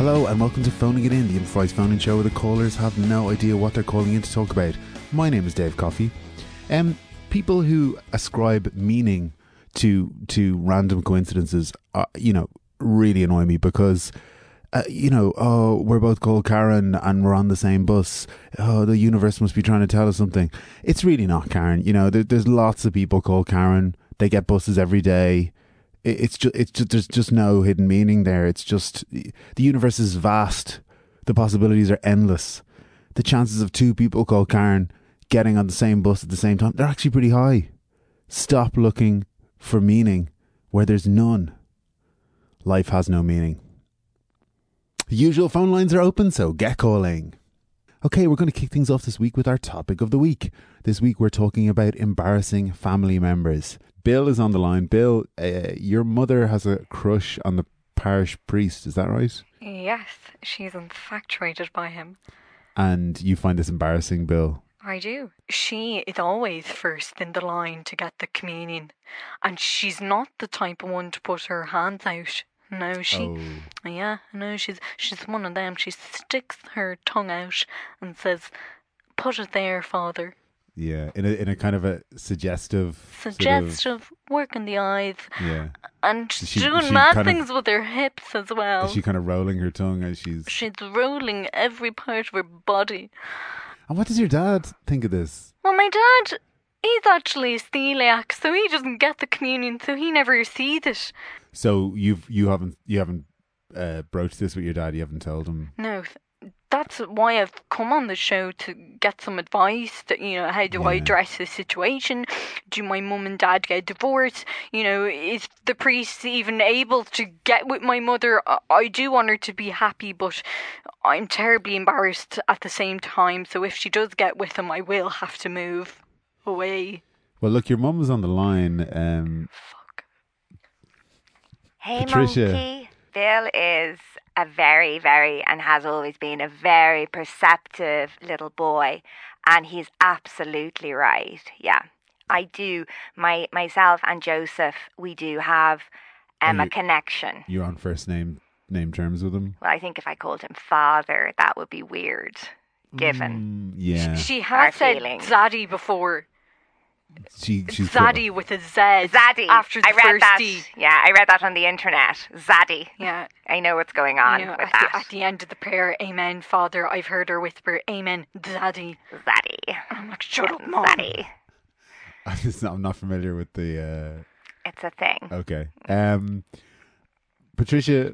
Hello and welcome to Phoning It In, the improvised phoning show where the callers have no idea what they're calling in to talk about. My name is Dave Coffey. Um, people who ascribe meaning to to random coincidences, uh, you know, really annoy me because. Uh, you know, oh, we're both called Karen and we're on the same bus. Oh, the universe must be trying to tell us something. It's really not Karen. You know, there, there's lots of people called Karen. They get buses every day it's just it's just there's just no hidden meaning there. It's just the universe is vast. The possibilities are endless. The chances of two people called Karen getting on the same bus at the same time, they're actually pretty high. Stop looking for meaning where there's none. Life has no meaning. The usual phone lines are open, so get calling. Okay, we're going to kick things off this week with our topic of the week. This week we're talking about embarrassing family members. Bill is on the line. Bill, uh, your mother has a crush on the parish priest, is that right? Yes, she's infatuated by him. And you find this embarrassing, Bill? I do. She is always first in the line to get the communion, and she's not the type of one to put her hands out. No, she. Oh. Yeah, no, she's she's one of them. She sticks her tongue out and says, "Put it there, father." Yeah, in a in a kind of a suggestive, sort of- Suggestive, working the eyes, yeah. and Is she- doing she mad kind of- things with her hips as well. Is she kind of rolling her tongue as she's? She's rolling every part of her body. And what does your dad think of this? Well, my dad, he's actually a celiac, so he doesn't get the communion, so he never sees it. So you've you haven't you haven't uh, broached this with your dad. You haven't told him. No, that's why I've come on the show to get some advice. That you know, how do I address this situation? Do my mum and dad get divorced? You know, is the priest even able to get with my mother? I, I do want her to be happy, but I'm terribly embarrassed at the same time. So if she does get with him, I will have to move away. Well, look, your mum was on the line. Um, Fuck. Hey, Patricia. Monkey. Bill is a very, very, and has always been a very perceptive little boy, and he's absolutely right. Yeah, I do. My myself and Joseph, we do have um, Are a connection. you're on first name name terms with him. Well, I think if I called him father, that would be weird. Given Mm, yeah, She Our has said feelings. Zaddy before. She she's Zaddy with a Z. Zaddy, After the I read first that. D. Yeah, I read that on the internet. Zaddy. Yeah. I know what's going on you know, with at, that. the, at the end of the prayer, Amen, Father. I've heard her whisper, Amen, Zaddy. Zaddy. I'm like, shut up, Mom. Zaddy. I'm not familiar with the. It's a thing. Uh, okay, um, Patricia.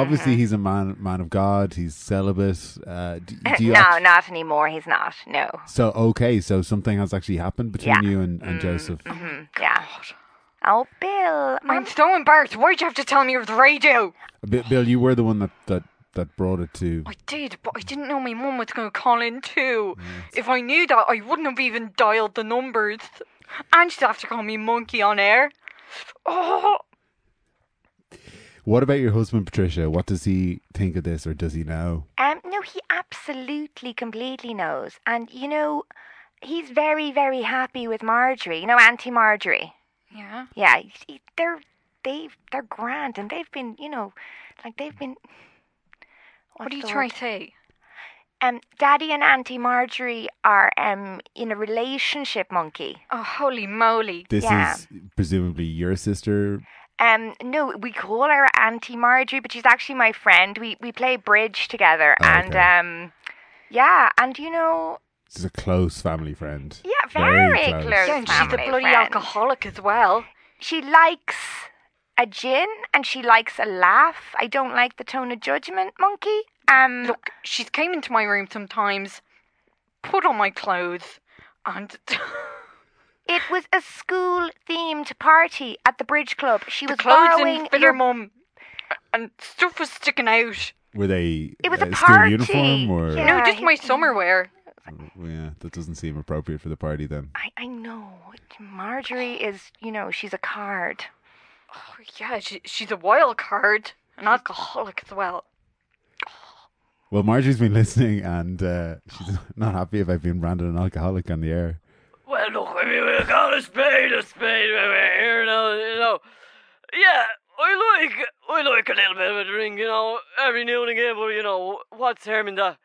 Obviously, he's a man man of God. He's celibate. Uh, do, do you no, act- not anymore. He's not. No. so okay, so something has actually happened between Yeah. you and, and Joseph. hmm Yeah. Oh, Bill. I'm Mom. so embarrassed. Why'd you have to tell me over the radio? Bi- Bill, you were the one that that that brought it to. I did, but I didn't know my mum was going to call in too. If I knew that, I wouldn't have even dialed the numbers. And she'd have to call me monkey on air. Oh, What about your husband, Patricia? What does he think of this, or does he know? Um, no, he absolutely, completely knows. And, you know, he's very, very happy with Marjorie. You know, Auntie Marjorie. yeah. Yeah, he- they're, they've, they're grand and they've been, you know, like they've been. What are you trying to say? Um, Daddy and Auntie Marjorie are um in a relationship, monkey. Oh, holy moly. This Yeah. is presumably your sister. Um, no, we call her Auntie Marjorie, but she's actually my friend. We we play bridge together, Oh, and okay. um, yeah, and you know, she's a close family friend. yeah, Very very, close. close. Yeah, and she's a bloody friend. alcoholic as well. She likes a gin and she likes a laugh. I don't like the tone of judgment, monkey. Um, Look, she's came into my room sometimes, put on my clothes, and it was a school themed party at the bridge club. She the was clothes borrowing fit your her mum, and stuff was sticking out. Were they It was uh, a party. uniform or? Yeah. no, just my summer wear. Yeah, that doesn't seem appropriate for the party then. I, I know. Marjorie is, you know, she's a card. Oh, yeah, she, she's a wild card, an alcoholic as well. Well, Marjorie's been listening and uh, she's not happy about being branded an alcoholic on the air. Well, look, I mean, we call a spade a spade when we're here now, you know. Yeah, I like, I like a little bit of a drink, you know, every now and again, but you know, what's harm in that?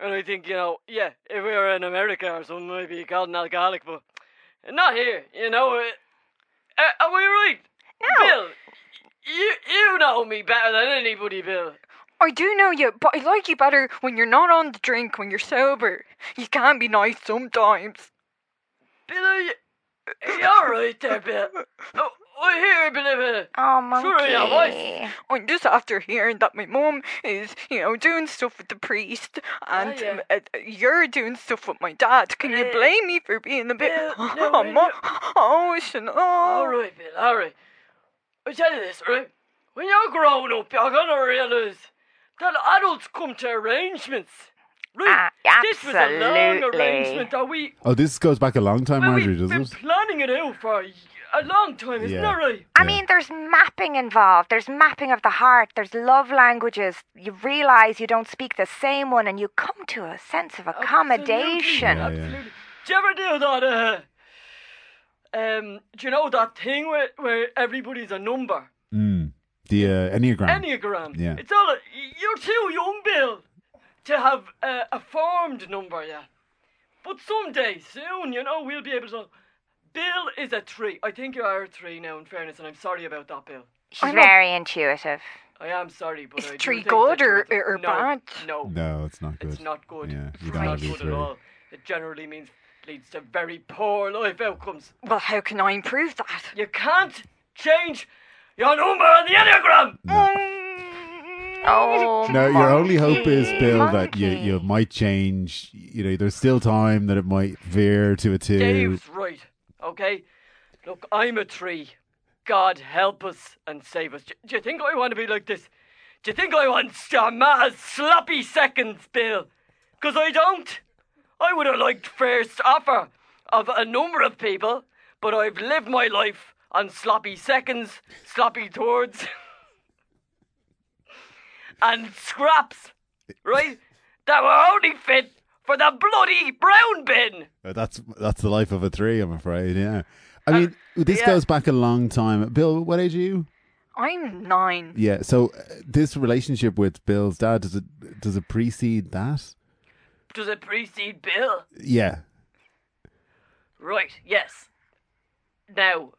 And I think, you know, yeah, if we were in America or something, I'd be called an alcoholic, but not here, you know. Uh, uh, are we right? No. Bill, you, you know me better than anybody, Bill. I do know you, but I like you better when you're not on the drink, when you're sober. You can be nice sometimes. Bill, are you, alright there, Bill? Oh, I bit of a... Oh, Sure, yeah, monkey. I'm just after hearing that my mum is, you know, doing stuff with the priest, and yeah. um, uh, uh, you're doing stuff with my dad. Can you Uh, blame me for being a bit? no, no, oh, no, no. oh, I shouldn't. Oh. Alright, Bill, alright. I tell you this, right? When you're growing up, you're gonna realise that adults come to arrangements. Right? Ah, This was a long absolutely. arrangement that we... Oh, this goes back a long time, well, Marjorie, we've been it? planning it out for a, a long time, isn't Yeah. that right? I Yeah. mean, there's mapping involved. There's mapping of the heart. There's love languages. You realize you don't speak the same one, and you come to a sense of accommodation. Yeah, yeah. Absolutely. Do you ever do that? Uh, um, do you know that thing where, where everybody's a number? Mm. The uh, Enneagram. Enneagram. Yeah. It's all. You're too young, Bill, to have uh, a formed number yet. But someday, soon, you know, we'll be able to. Bill is a three. I think you are a three now, in fairness, and I'm sorry about that, Bill. She's I know. very intuitive. I am sorry, but Is I do three good that or- or no, bad? No, no, it's not good. it's not good. Yeah, you it's don't not wanna be good three. at all. It generally means leads to very poor life outcomes. Well, how can I improve that? You can't change your number on the enneagram. Oh, No, your only hope is, monkey, Bill, that you, you might change. You know, there's still time that it might veer to a two. Dave's right. Okay? Look, I'm a tree. God help us and save us. Do, do you think I want to be like this? Do you think I want Shama's sloppy seconds, Bill? Because I don't. I would have liked first offer of a number of people, but I've lived my life on sloppy seconds, sloppy thirds, and scraps, right? That were only fit for the bloody brown bin. Uh, That's that's the life of a three, I'm afraid. Yeah. I mean, this yeah. goes back a long time. Bill, what age are you? I'm nine. Yeah. So uh, this relationship with Bill's dad does it does it precede that? Does it precede Bill? Yeah. Right, yes. Now,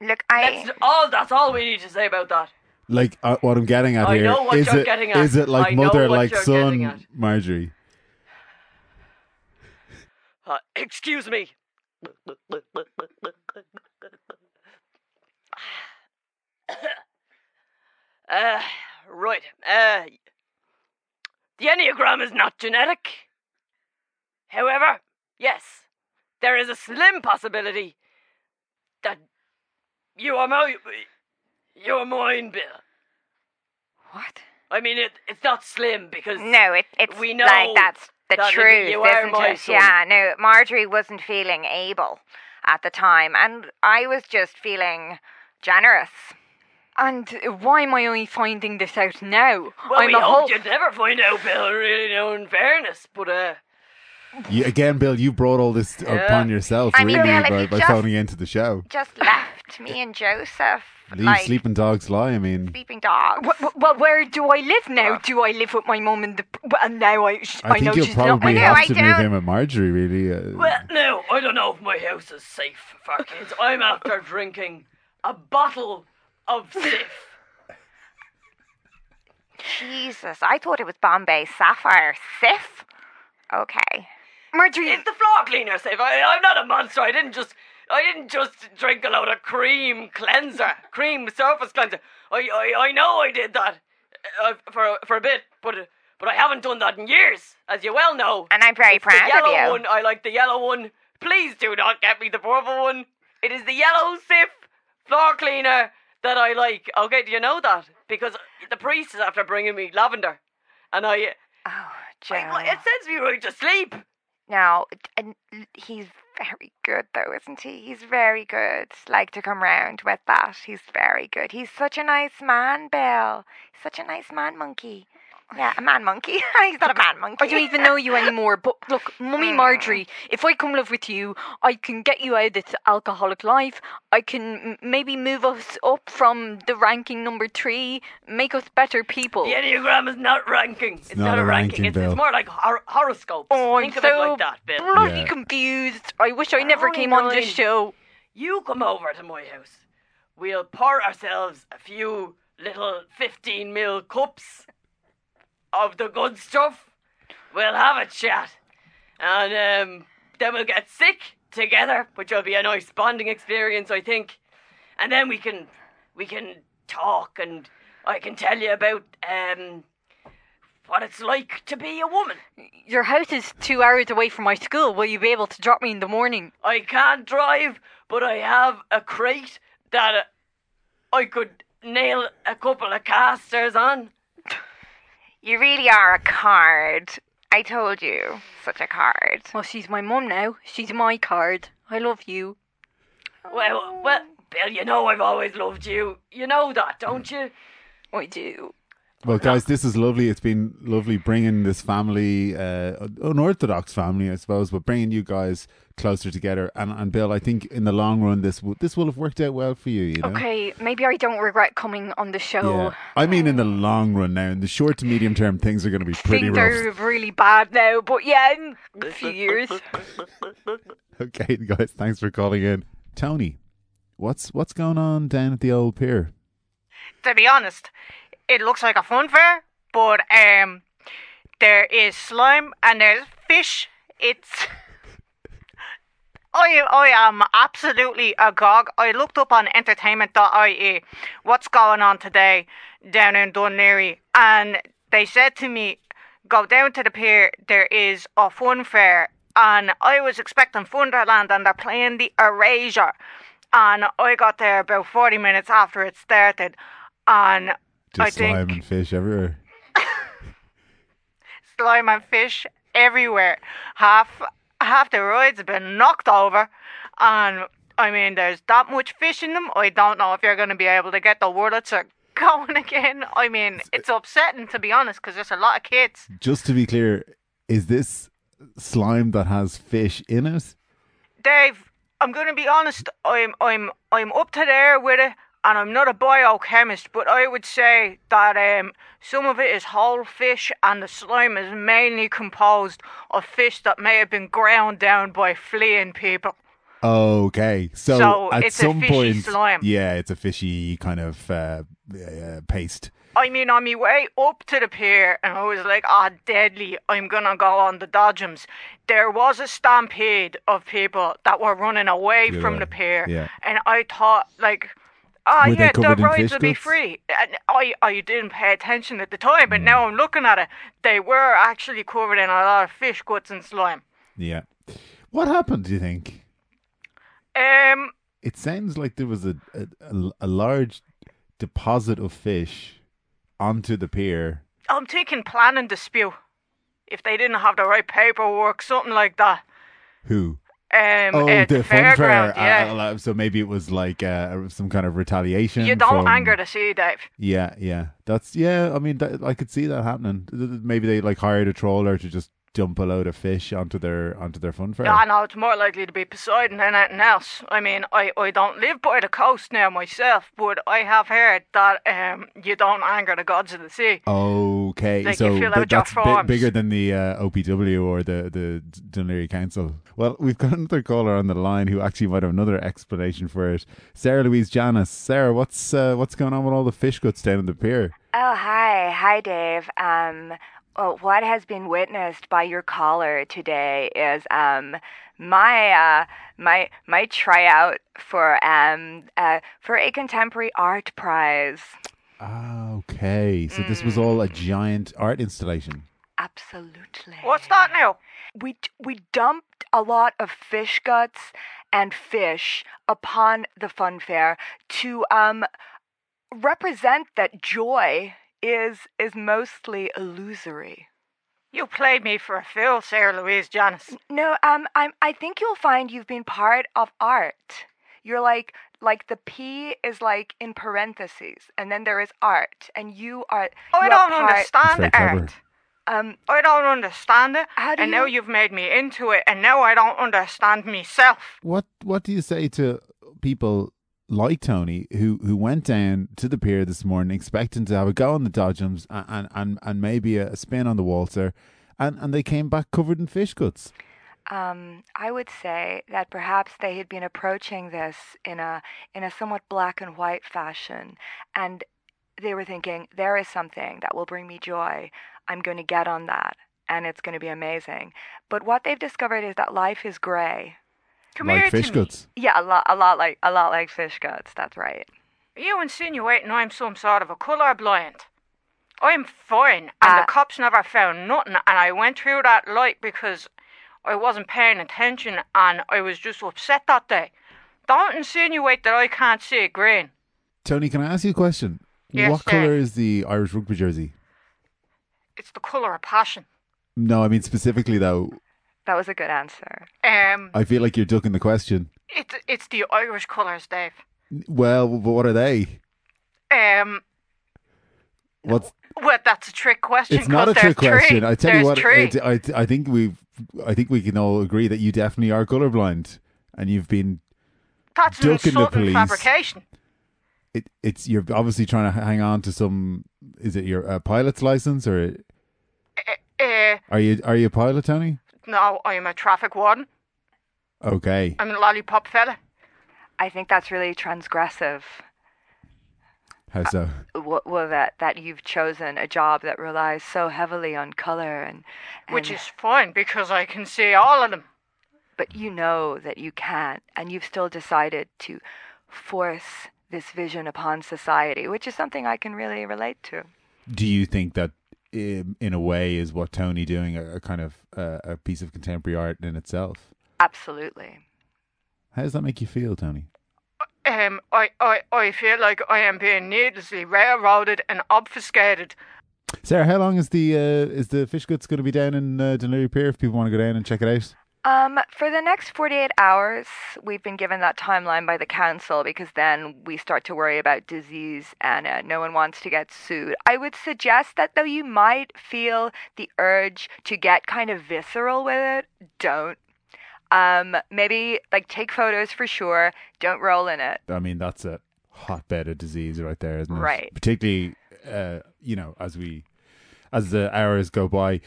Look, I. that's all. That's all we need to say about that. Like uh, what I'm getting at I here know what is you're it getting at. is it like I know mother what like you're getting son, at. Marjorie? Uh, excuse me. Uh, right. Uh, the Enneagram is not genetic. However, yes, there is a slim possibility that you are my, you are mine, Bill. What? I mean, it, it's not slim because No, it, it's We know like that's the that truth, you are isn't my it? son. Yeah, no, Marjorie wasn't feeling able at the time, and I was just feeling generous. And why am I only finding this out now? Well, I'm we a hoped whole. you'd never find out, Bill. Really, no, in fairness, but uh, You, again, Bill, you brought all this Yeah. upon yourself, I mean, really, Bill, by, you by just- phoning into the show. Just left me and Joseph Leave like sleeping dogs lie. I mean, sleeping dog. Well, well, where do I live now? Do I live with my mum and the? Well, now I, sh- I I, think know you'll she's not. probably have I to move don't. in with Marjorie. Really, uh, well, no, I don't know if my house is safe for kids. I'm after drinking a bottle of Cif. Jesus, I thought it was Bombay Sapphire. Cif? Okay. Marjorie, It's the floor cleaner, Cif. I, I'm not a monster. I didn't just, I didn't just drink a load of cream cleanser, cream surface cleanser. I, I, I know I did that uh, for for a bit, but but I haven't done that in years, as you well know. And I'm very It's the proud yellow of you. one. I like the yellow one. Please do not get me the purple one. It is the yellow Cif floor cleaner that I like. Okay, do you know that? Because the priest is after bringing me lavender, and I, Oh, Joe. I it sends me right to sleep. Now, and he's very good though, isn't he? He's very good. Like to come round with that. He's very good. He's such a nice man, Bill. Such a nice man, monkey. Yeah, a man monkey. He's not a man monkey. I don't even know you anymore. But look, Mummy hmm. Marjorie, if I come live with you, I can get you out of this alcoholic life. I can m- maybe move us up from the ranking number three, make us better people. The Enneagram is not ranking. It's, not not, a a ranking. ranking, It's, Bill. it's more like hor- horoscopes. Oh, I'm Think of so it like that, Bill. bloody Yeah. confused. I wish I never Only came on this show. You come over to my house. We'll pour ourselves a few little 15 mil cups of the good stuff. We'll have a chat. And um, then we'll get sick together, which will be a nice bonding experience, I think. And then we can we can talk and I can tell you about um what it's like to be a woman. Your house is two hours away from my school. Will you be able to drop me in the morning? I can't drive, but I have a crate that I could nail a couple of casters on. You really are a card. I told you, such a card. Well, she's my mum now. She's my card. I love you. Well, well, Bill, you know I've always loved you. You know that, don't you? I do. Well, guys, this is lovely. It's been lovely bringing this family, uh, unorthodox family, I suppose, but bringing you guys closer together. And, and Bill, I think in the long run, this will this will have worked out well for you. You know. Okay, maybe I don't regret coming on the show. Yeah. I mean, in the long run now, in the short to medium term, things are going to be pretty Things rough. are really bad now, but yeah, in a few years. Okay, guys, thanks for calling in. Tony, what's what's going on down at the old pier? to be honest, it looks like a fun fair, but um, there is slime and there's fish. It's. I, I am absolutely agog. I looked up on entertainment.ie what's going on today down in Dun Laoghaire, and they said to me, go down to the pier, there is a fun fair. And I was expecting Funderland, and they're playing the Erasure. And I got there about 40 minutes after it started, and I Just think slime and fish everywhere. slime and fish everywhere. Half half the rides have been knocked over, and I mean, there's that much fish in them. I don't know if you're going to be able to get the Wurlitzer going again. I mean, uh, it's upsetting to be honest, because there's a lot of kids. Just to be clear, is this slime that has fish in it? Dave, I'm going to be honest. I'm I'm I'm up to there with it, and I'm not a biochemist, but I would say that um some of it is whole fish, and the slime is mainly composed of fish that may have been ground down by fleeing people. Okay, so, So at it's a some point, slime. yeah, it's a fishy kind of uh, uh, paste. I mean, on my way up to the pier, and I was like, ah, deadly, I'm gonna go on the Dodgems. There was a stampede of people that were running away from the pier. yeah. And I thought, like, Were yeah, the rides will be free. And I, I didn't pay attention at the time, Mm. but now I'm looking at it. They were actually covered in a lot of fish guts and slime. Yeah. What happened, do you think? Um, It sounds like there was a, a, a, a large deposit of fish onto the pier. I'm thinking planning dispute. If they didn't have the right paperwork, something like that. Who? Um, Oh, at the, fun fair. fairground, yeah. Uh, so maybe it was like uh, some kind of retaliation. You don't from- anger the sea, Dave. Yeah, yeah. That's yeah. I mean, that, I could see that happening. Maybe they like hired a trawler to just dump a load of fish onto their onto their fun fair. I know it's more likely to be Poseidon than anything else. I mean, I, I don't live by the coast now myself, but I have heard that um you don't anger the gods of the sea. Okay, Like, so fill th- that's bi- bigger than the uh, OPW or the the Dun Laoghaire Council. Well, we've got another caller on the line who actually might have another explanation for it. Sarah Louise Janice. Sarah, what's uh, what's going on with all the fish guts down in the pier? Oh, hi. Hi, Dave. Um, well, what has been witnessed by your caller today is um, my uh, my my tryout for um uh, for a contemporary art prize. Ah, okay. So this was all a giant art installation. Absolutely. What's that now? We we dumped a lot of fish guts and fish upon the fun fair to um represent that joy is is mostly illusory. You played me for a fool, Sarah Louise Janice. No, um, I'm. I think you'll find you've been part of art. You're like like the P is like in parentheses, and then there is art, and you are. I you are don't part- understand That's art. Um, I don't understand it. How do and now you've made me into it, and now I don't understand myself. What What do you say to people like Tony who who went down to the pier this morning expecting to have a go on the dodgems and and and, maybe a, spin on the waltzer, and and they came back covered in fish guts? um, I would say that perhaps they had been approaching this in a in a somewhat black and white fashion, and they were thinking there is something that will bring me joy. I'm going to get on that, and it's going to be amazing. But what they've discovered is that life is grey. Come like here fish to me. guts. Yeah, a lot, a lot like a lot like fish guts. That's right. Are you insinuating I'm some sort of a colour blind? I'm fine, and Uh, the cops never found nothing, and I went through that light because I wasn't paying attention and I was just upset that day. Don't insinuate that I can't see green. Tony, can I ask you a question? Yes, what color is the Irish rugby jersey? It's the colour of passion. No, I mean specifically though. That was a good answer. Um, I feel like you're ducking the question. it's it's the Irish colours, Dave. Well, but what are they? Um, What's well, that's a trick question. it's not 'cause a trick question. Three. I tell there's you what, three. it, I I think we I think we can all agree that you definitely are colorblind, and you've been that's an ducking the police. fabrication. it. It's you're obviously trying to hang on to some. Is it your uh, pilot's license or Uh, are you are you a pilot, Tony? No, I'm a traffic warden. Okay, I'm a lollipop fella. I think that's really transgressive. how so? Uh, w- well that that you've chosen a job that relies so heavily on color and, and Which is fine because I can see all of them. but you know that you can't and you've still decided to force this vision upon society which is something i can really relate to Do you think that, in a way, is what Tony doing a, a kind of uh, a piece of contemporary art in itself? absolutely How does that make you feel, Tony? Um, I, I, I feel like I am being needlessly railroaded and obfuscated. Sarah, how long is the uh, is the fish guts going to be down in uh, Dun Laoghaire Pier if people want to go down and check it out? Um, for the next 48 hours, we've been given that timeline by the council because then we start to worry about disease and uh, no one wants to get sued. I would suggest that though you might feel the urge to get kind of visceral with it, don't. Um, maybe like take photos for sure, don't roll in it. I mean, that's a hotbed of disease right there, isn't it? Right. Particularly, uh, you know, as we as the hours go by.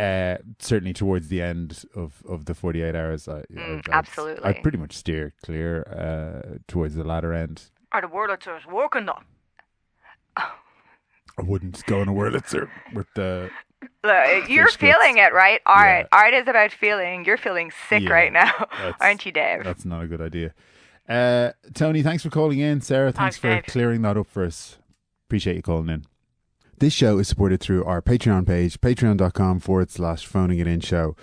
Uh, certainly towards the end of, of the 48 hours, I, Mm, I'd- absolutely. I'd pretty much steer clear uh, towards the latter end. Or the Wurlitzer's working though. I wouldn't go on a Wurlitzer with the. Look, you're feeling it, right? Art. Yeah. Art is about feeling. You're feeling sick Yeah, right now, aren't you, Dave? That's not a good idea. Uh, Tony, thanks for calling in. Sarah, thanks Thanks, for Dave. clearing that up for us. Appreciate you calling in. This show is supported through our Patreon page, patreon.com forward slash phoning it in show.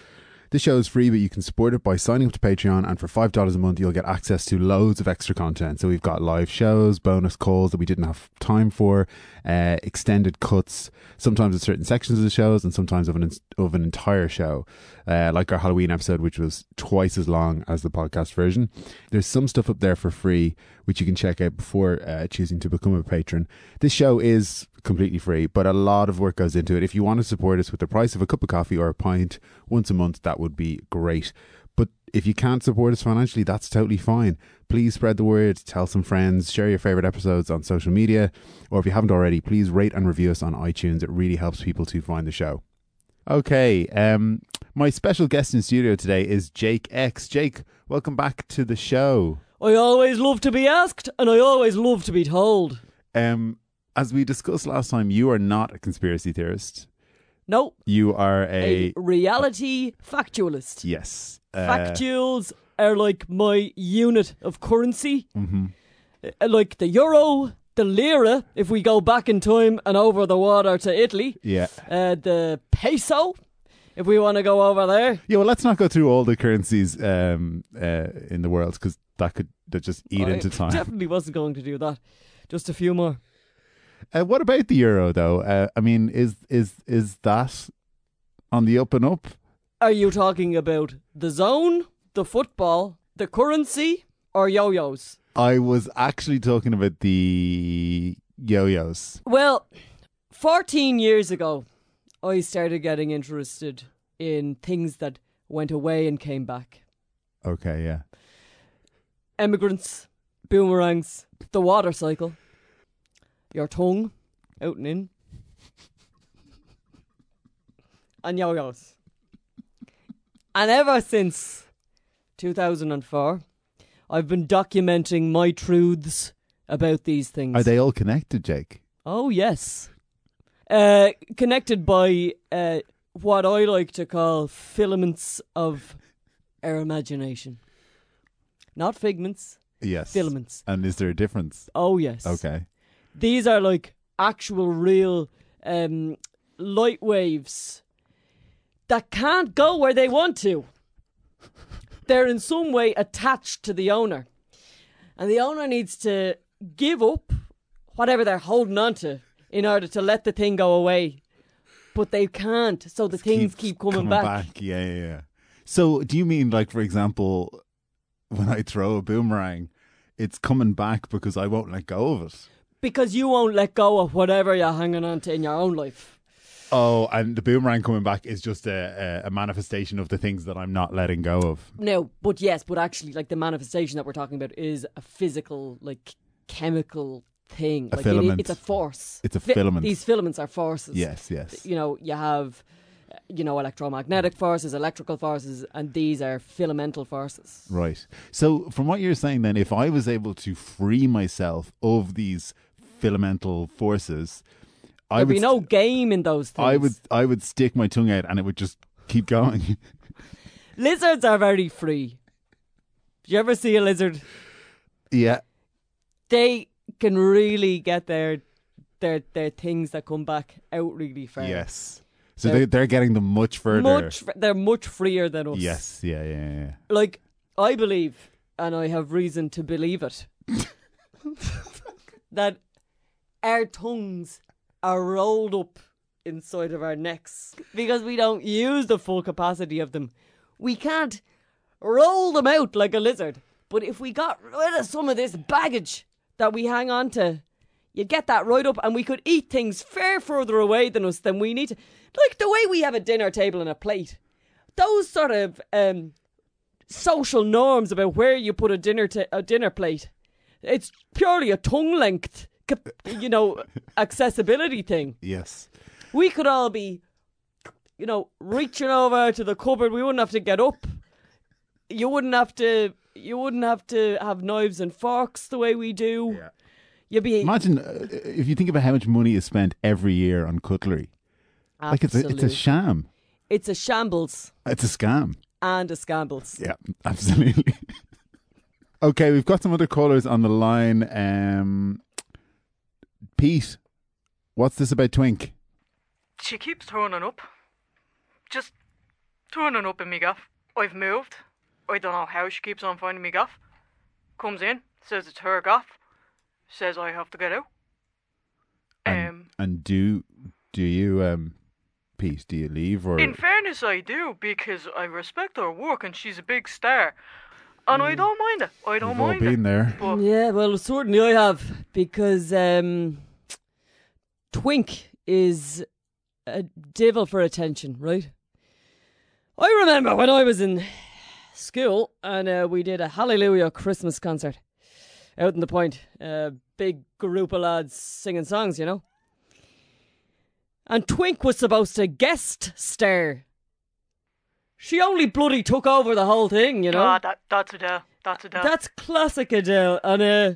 This show is free, but you can support it by signing up to Patreon, and for $5 a month, you'll get access to loads of extra content. So we've got live shows, bonus calls that we didn't have time for, uh, extended cuts, sometimes of certain sections of the shows, and sometimes of an, of an entire show, uh, like our Halloween episode, which was twice as long as the podcast version. There's some stuff up there for free, which you can check out before uh, choosing to become a patron. This show is completely free, but a lot of work goes into it. If you want to support us with the price of a cup of coffee or a pint once a month, that would be great. But if you can't support us financially, that's totally fine. Please spread the word, tell some friends, share your favorite episodes on social media, or if you haven't already, please rate and review us on iTunes. It really helps people to find the show. Okay, um, my special guest in studio today is Jake X. Jake, welcome back to the show. I always love to be asked, and I always love to be told. Um, as we discussed last time, you are not a conspiracy theorist. No, You are a a reality factualist. yes. Uh, Factuals are like my unit of currency, mhm. Uh, like the euro, the lira, if we go back in time and over the water to Italy, Yeah. uh, the peso, if we want to go over there. Yeah. Well, let's not go through all the currencies um, uh, in the world because that could that just eat I into time. Definitely wasn't going to do that. Just a few more. Uh, what about the euro, though? Uh, I mean, is is is that on the up and up? Are you talking about the zone, the football, the currency, or yo-yos? I was actually talking about the yo-yos. Well, 14 years ago, I started getting interested in things that went away and came back. Okay, yeah. Emigrants, boomerangs, the water cycle, your tongue, out and in, and yo-yos. And ever since 2004, I've been documenting my truths about these things. Are they all connected, Jake? Oh yes. Uh, connected by uh, what I like to call filaments of our imagination. Not figments, Yes. filaments. And is there a difference? Oh yes. Okay. These are like actual real um, light waves that can't go where they want to. They're in some way attached to the owner. And the owner needs to give up whatever they're holding on to in order to let the thing go away. But they can't, so the things keep, coming, back. Yeah, yeah, yeah. So, do you mean like, for example, when I throw a boomerang, it's coming back because I won't let go of it? Because you won't let go of whatever you're hanging on to in your own life. Oh, and the boomerang coming back is just a, a, a manifestation of the things that I'm not letting go of. No, but yes, but actually, like the manifestation that we're talking about is a physical, like chemical thing. A like it- filament. it's a force. It's a filament. These filaments are forces. Yes, yes. You know, you have, you know, electromagnetic forces, electrical forces, and these are filamental forces. Right. So, from what you're saying, then, if I was able to free myself of these filamental forces, I There'd would be no st- game in those things. I would I would stick my tongue out and it would just keep going. Lizards are very free. Do you ever see a lizard? yeah. They can really get their their their things that come back out really far. Yes. So They're- they they're getting them much further. Much, they're much freer than us. Yes. Yeah. Yeah. Yeah. like I believe, and I have reason to believe it, that our tongues are rolled up inside of our necks because we don't use the full capacity of them. We can't roll them out like a lizard. But if we got rid of some of this baggage that we hang on to, you'd get that right up and we could eat things far further away than us than we need to. Like the way we have a dinner table and a plate. Those sort of um, social norms about where you put a dinner ta- a dinner plate. It's purely a tongue length, you know, accessibility thing. Yes. We could all be, you know, reaching over to the cupboard. We wouldn't have to get up. You wouldn't have to. You wouldn't have to have knives and forks the way we do. Yeah. You'd be Imagine uh, if you think about how much money is spent every year on cutlery. Like it's a it's a Absolute. sham. It's a shambles It's a scam. and a scambles. Yeah, absolutely. okay, we've got some other callers on the line. Um, Pete, what's this about Twink? She keeps turning up. Just turning up in me gaff. I've moved. I don't know how she keeps on finding me gaff. Comes in, says it's her gaff. Says I have to get out. And, Um, and do do you um, Pete? Do you leave or in fairness, I do because I respect her work and she's a big star, and I don't mind it. I don't Mm. We've all mind been it. there. But Yeah, well, certainly I have because um, Twink is a devil for attention, right? I remember when I was in school and uh, we did a Hallelujah Christmas concert out in the point. A big group of lads singing songs, you know. And Twink was supposed to guest star. She only bloody took over the whole thing, you know. ah, that that's Adele. That's Adele. That's classic Adele, and uh,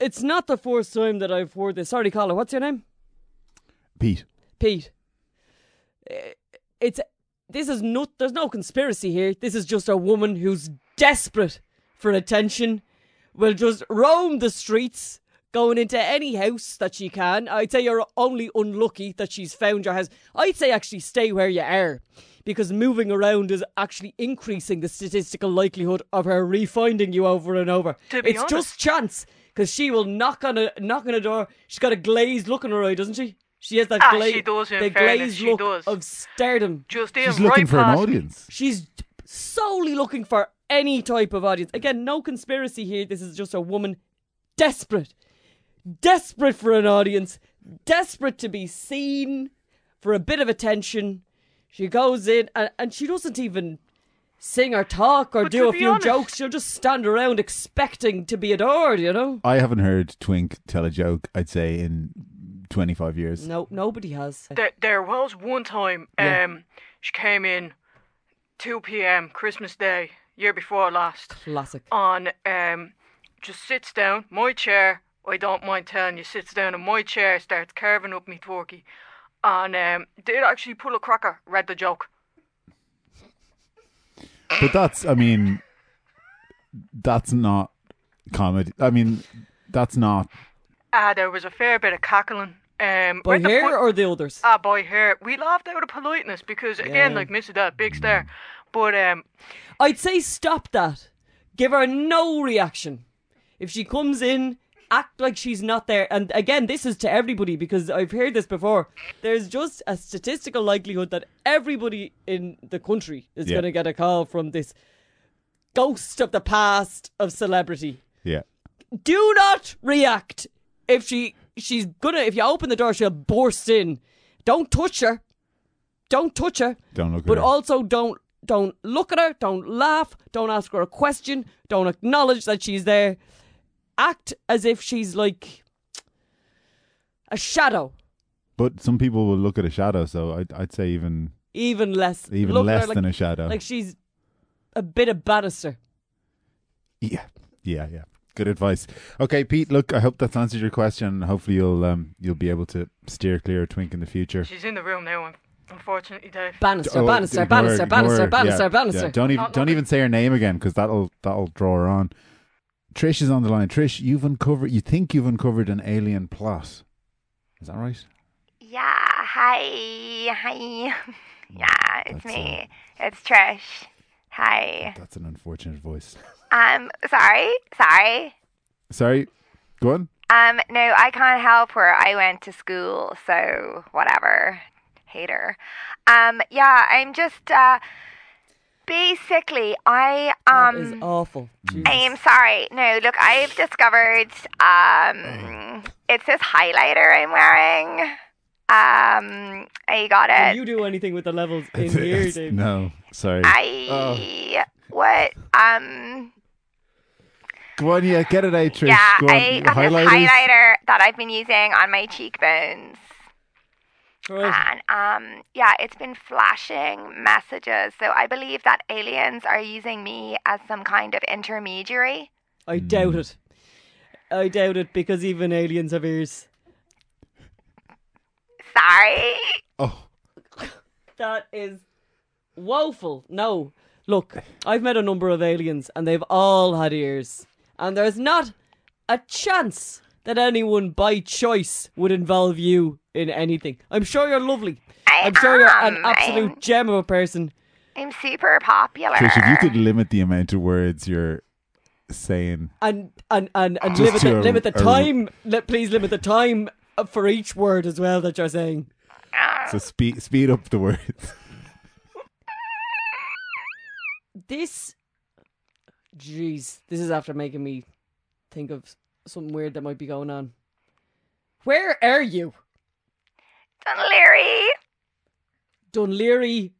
it's not the first time that I've heard this. Sorry, caller, what's your name? Pete? Pete. Uh, It's this is not. There's no conspiracy here. This is just a woman who's desperate for attention. Will just roam the streets, going into any house that she can. I'd say you're only unlucky that she's found your house. I'd say actually stay where you are. Because moving around is actually increasing the statistical likelihood of her refinding you over and over. To be it's honest- just chance, because she will knock on a knock on a door. She's got a glazed look in her eye, doesn't she? She has that Ah, gla- she does, in the fairness, glazed she look does. of stardom. Just in She's looking right for an past me. audience. She's solely looking for any type of audience. Again, no conspiracy here. This is just a woman desperate, desperate for an audience, desperate to be seen for a bit of attention. She goes in and, and she doesn't even sing or talk or But do a few honest- jokes. She'll just stand around expecting to be adored, you know? I haven't heard Twink tell a joke. I'd say in twenty five years. No, nobody has. There, there was one time, Yeah. um, she came in 2 p.m. Christmas Day, year before last, Classic. on, um, just sits down, my chair, I don't mind telling you, sits down in my chair, starts carving up me turkey, and um, did actually pull a cracker, read the joke. But that's, I mean, that's not comedy. I mean, that's not. Ah, there was a fair bit of cackling. Um, By read the her pu- or the others? Ah, by hair. We laughed out of politeness because, again, Yeah. like Missy that big star. But um, I'd say stop that. Give her no reaction. If she comes in, act like she's not there. And again, this is to everybody because I've heard this before. There's just a statistical likelihood that everybody in the country is Yeah. going to get a call from this ghost of the past of celebrity. Yeah. Do not react. If she she's gonna if you open the door, she'll burst in. Don't touch her. Don't touch her. Don't look at But her. also don't don't look at her, don't laugh, don't ask her a question, don't acknowledge that she's there. Act as if she's like a shadow. But some people will look at a shadow, so I'd, I'd say even Even less even look less like, than a shadow. like she's a bit of Bannister. yeah, yeah, yeah. Good advice. Okay, Pete. Look, I hope that's answered your question. Hopefully, you'll um you'll be able to steer clear of Twink in the future. she's in the room now, un- unfortunately, Dave. Bannister, Oh, Bannister, ignore Bannister, ignore Bannister, her. Bannister, Yeah, Bannister. yeah. Don't even Not don't even say her name again because that'll that'll draw her on. Trish is on the line. Trish, you've uncovered. You think you've uncovered an alien plot? Is that right? Yeah, hi, hi. Yeah, it's That's, me. It's Trish. Hi. That's an unfortunate voice. Um, sorry, sorry. Sorry. Go on. Um, no, I can't help where I went to school, so whatever. Hater. Um, yeah, I'm just uh basically I That is um awful. Jesus. I am sorry. No, look, I've discovered um it's this highlighter I'm wearing. Um I got Can it. you do anything with the levels in here, Dave? no, sorry. I what um Go on, yeah, get it out, Trish. yeah, Go on. I got this highlighter that I've been using on my cheekbones. Right. And um, yeah, it's been flashing messages. So I believe that aliens are using me as some kind of intermediary. I doubt it. I doubt it because even aliens have ears. Sorry. Oh, That is woeful. No. Look, I've met a number of aliens and they've all had ears. And there's not a chance that anyone by choice would involve you in anything. I'm sure you're lovely. I I'm sure you're an absolute I'm- gem of a person. I'm super popular. Trish, if you could limit the amount of words you're saying. And and and, and limit the, a- limit the a- time. Let, please limit the time for each word as well that you're saying. So speed speed up the words. This, jeez, this is after making me think of something weird that might be going on. Where are you, Dun Laoghaire. Dunleary?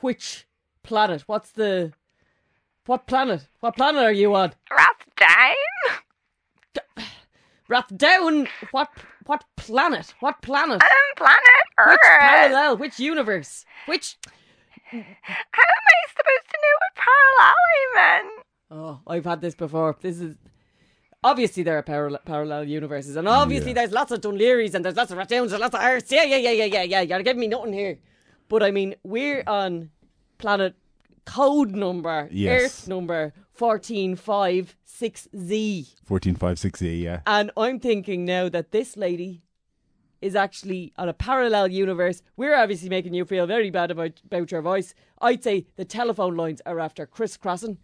Which planet? What's the? What planet? What planet are you on? Rathdown. Rathdown. What? What planet? What planet? Um, planet Which parallel? Which universe? Which? How am I supposed to know what parallel I'm in? Oh, I've had this before. This is obviously there are parallel parallel universes, and obviously Yeah. there's lots of Dun Laoghaires and there's lots of Rathdowns and lots of Earths. Yeah, yeah, yeah, yeah, yeah, yeah. You're giving me nothing here. But I mean, we're on planet code number Yes. Earth number fourteen five six Z, Fourteen five six E. Yeah. and I'm thinking now that this lady is actually on a parallel universe. We're obviously making you feel very bad about, about your voice. I'd say the telephone lines are after crisscrossing.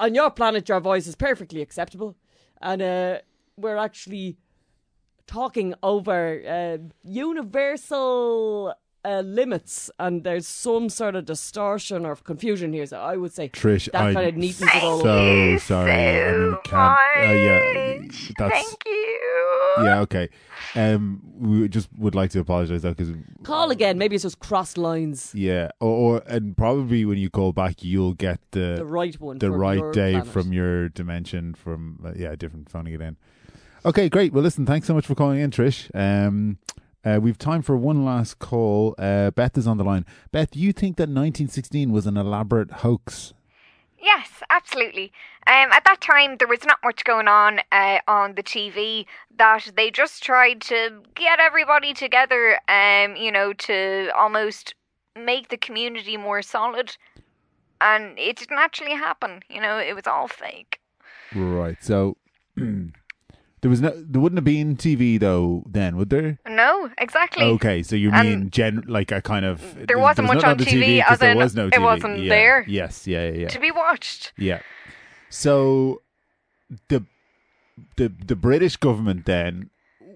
On your planet, your voice is perfectly acceptable. And uh, we're actually talking over uh, universal uh, limits and there's some sort of distortion or confusion here. So I would say Trish, that I kind of neatens it all. so sorry. I mean, can't. Uh, yeah, that's Thank you. yeah. Okay. Um, we just would like to apologise though, because Call again. Maybe it's just crossed lines. yeah, or, or and probably when you call back, you'll get the The right one. the for right your day planet. from your dimension from uh, yeah, different phoning it in. Okay, great. Well, listen, thanks so much for calling in, Trish. Um, uh, we've time for one last call. Uh, Beth is on the line. Beth, you think that 1916 was an elaborate hoax? Yes, absolutely. Um, at that time, there was not much going on uh, on the TV. That they just tried to get everybody together, um, you know, to almost make the community more solid. And it didn't actually happen. You know, it was all fake. Right. So there was no, there wouldn't have been TV though then, would there? No, exactly. Okay, so you mean gen like a kind of there wasn't was much on TV, as there in was no TV. it wasn't Yeah. there. Yes, yeah, yeah, yeah. To be watched. Yeah. So the the the British government then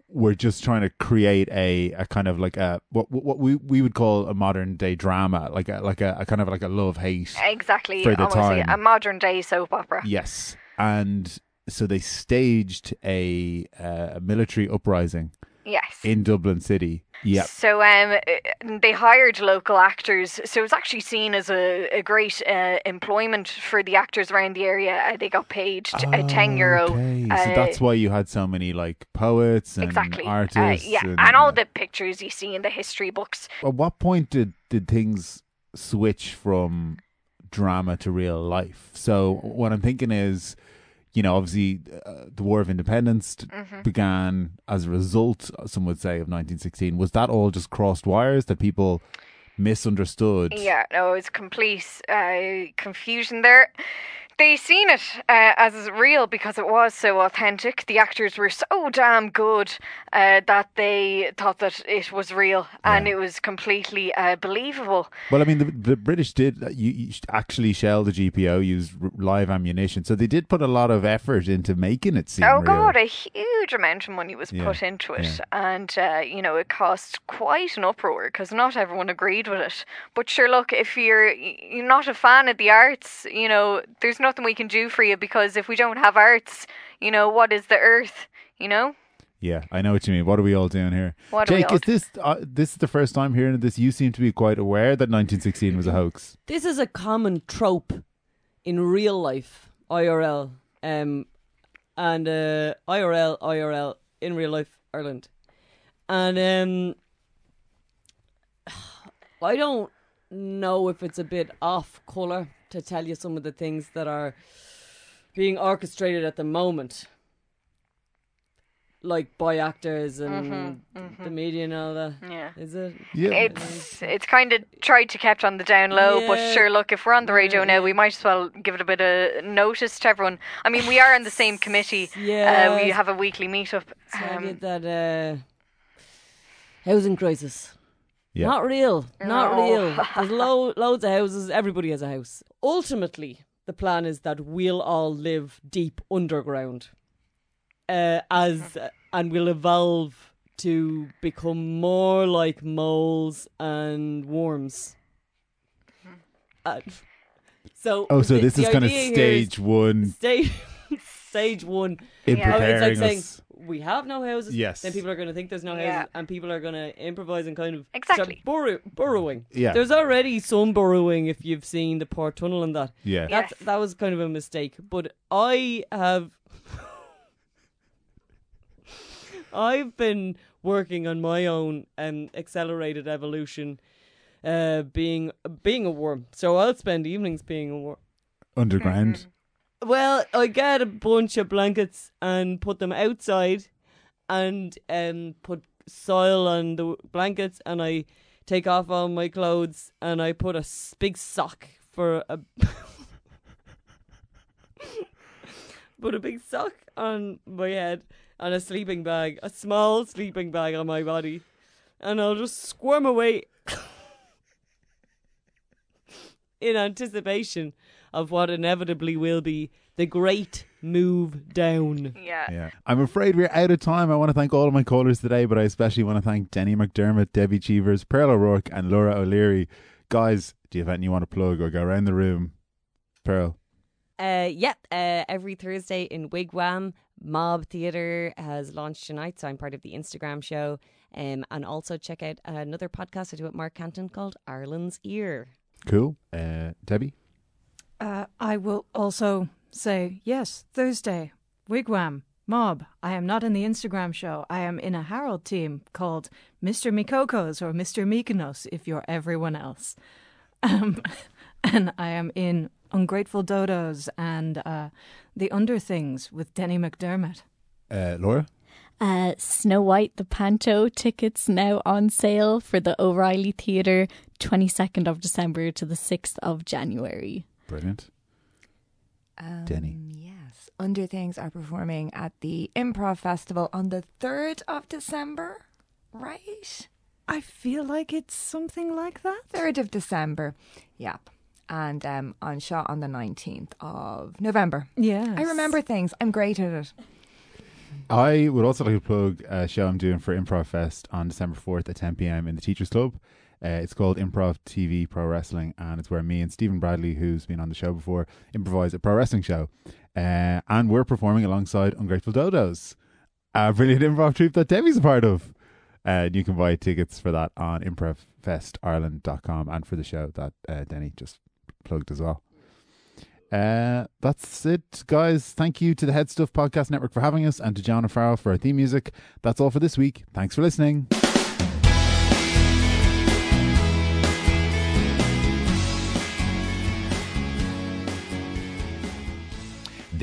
were just trying to create a, a kind of like a what what we we would call a modern day drama, like a like a, a kind of like a love hate. Exactly. For the time. a modern day soap opera. Yes, and so they staged a uh, a military uprising Yes. in Dublin City. Yeah. So um, uh, they hired local actors. So it was actually seen as a, a great uh, employment for the actors around the area. Uh, they got paid t- uh, ten euro. Okay, uh, so that's why you had so many like poets and exactly. Uh, artists. yeah, and, and all the pictures you see in the history books. At what point did did things switch from drama to real life? So what I'm thinking is, you know, obviously uh, the War of Independence Mm-hmm. began as a result, some would say, of 1916. Was that all just crossed wires that people misunderstood? Yeah, no, it was complete uh, confusion there. They seen it uh, as real because it was so authentic. The actors were so damn good uh, that they thought that it was real and it was completely uh, believable. Well, I mean, the, the British did uh, you, you actually shell the GPO, use live ammunition, so they did put a lot of effort into making it seem oh real. god, a huge amount of money was Yeah, put into it, yeah. and uh, you know it cost quite an uproar because not everyone agreed with it. But sure, look, if you're you're not a fan of the arts, you know there's nothing we can do for you because if we don't have arts, you know what is the earth? You know. Yeah, I know what you mean. What are we all doing here? What are we Jake, all is this uh, this is the first time hearing this? You seem to be quite aware that 1916 was a hoax. This is a common trope in real life, IRL, um, and uh, IRL, IRL in real life Ireland, and um, I don't know if it's a bit off color to tell you some of the things that are being orchestrated at the moment, like by actors and the media and all that. Yeah. Is it? Yeah, It's it's kind of tried to kept on the down low, but sure, look, if we're on the radio Yeah, now, yeah. we might as well give it a bit of notice to everyone. I mean, we are in the same committee. Yeah. Uh, we have a weekly meetup. tell you Um, that uh, housing crisis. Yeah. Not real. Not No. real. There's lo- loads of houses. Everybody has a house. Ultimately, the plan is that we'll all live deep underground, uh, as and we'll evolve to become more like moles and worms. Uh, so, oh, so the- this the is kind of idea here is stage one Stage, stage one in Yeah. Oh, preparing it's like saying us. We have no houses. Yes. Then people are going to think there's no houses, Yeah. and people are going to improvise and kind of Exactly. start burrow- burrowing. Yeah. There's already some burrowing if you've seen the Port Tunnel and that. Yeah. Yeah. That's that was kind of a mistake. But I have. I've been working on my own um, accelerated evolution, uh, being being a worm. So I'll spend evenings being a worm. Underground. Well, I get a bunch of blankets and put them outside, and um put soil on the blankets, and I take off all my clothes, and I put a big sock for a put a big sock on my head and a sleeping bag, a small sleeping bag on my body, and I'll just squirm away in anticipation of what inevitably will be the great move down. Yeah. Yeah. I'm afraid we're out of time. I want to thank all of my callers today, but I especially want to thank Denny MacDermot, Debbie Cheevers, Pearl O'Rourke, and Laura O'Leary. Guys, do you have anything you want to plug or go around the room? Pearl. Uh, yep, uh, every Thursday in Wigwam, Mob Theatre has launched tonight, so I'm part of the Instagram show. Um, and also check out another podcast I do with Mark Canton called Ireland's Ear. Cool. Uh, Debbie? Uh, I will also say yes, Thursday, Wigwam, Mob. I am not in the Instagram show. I am in a Harold team called Mr. Mikokos or Mr. Mykonos if you're everyone else. Um, and I am in Ungrateful Dodos and uh, The Underthings with Denny MacDermot. Uh, Laura? Uh, Snow White the Panto tickets now on sale for the O'Reilly Theatre, 22nd of December to the 6th of January. Brilliant. Denny. Yes. Underthings are performing at the Improv Festival on the 3rd of December, right? I feel like it's something like that. 3rd of December. Yep. And um, on shot on the 19th of November. Yeah. I remember things. I'm great at it. I would also like to plug a show I'm doing for Improv Fest on December 4th at 10 p.m. in the Teachers Club. Uh, it's called Improv TV Pro Wrestling, and it's where me and Stephen Bradley, who's been on the show before, improvise a pro wrestling show. Uh, and we're performing alongside Ungrateful Dodos, a brilliant improv troupe that Debbie's a part of. Uh, you can buy tickets for that on improvfestireland.com and for the show that uh, Denny just plugged as well. Uh, that's it, guys. Thank you to the Head Stuff Podcast Network for having us and to John O'Farrell for our theme music. That's all for this week. Thanks for listening.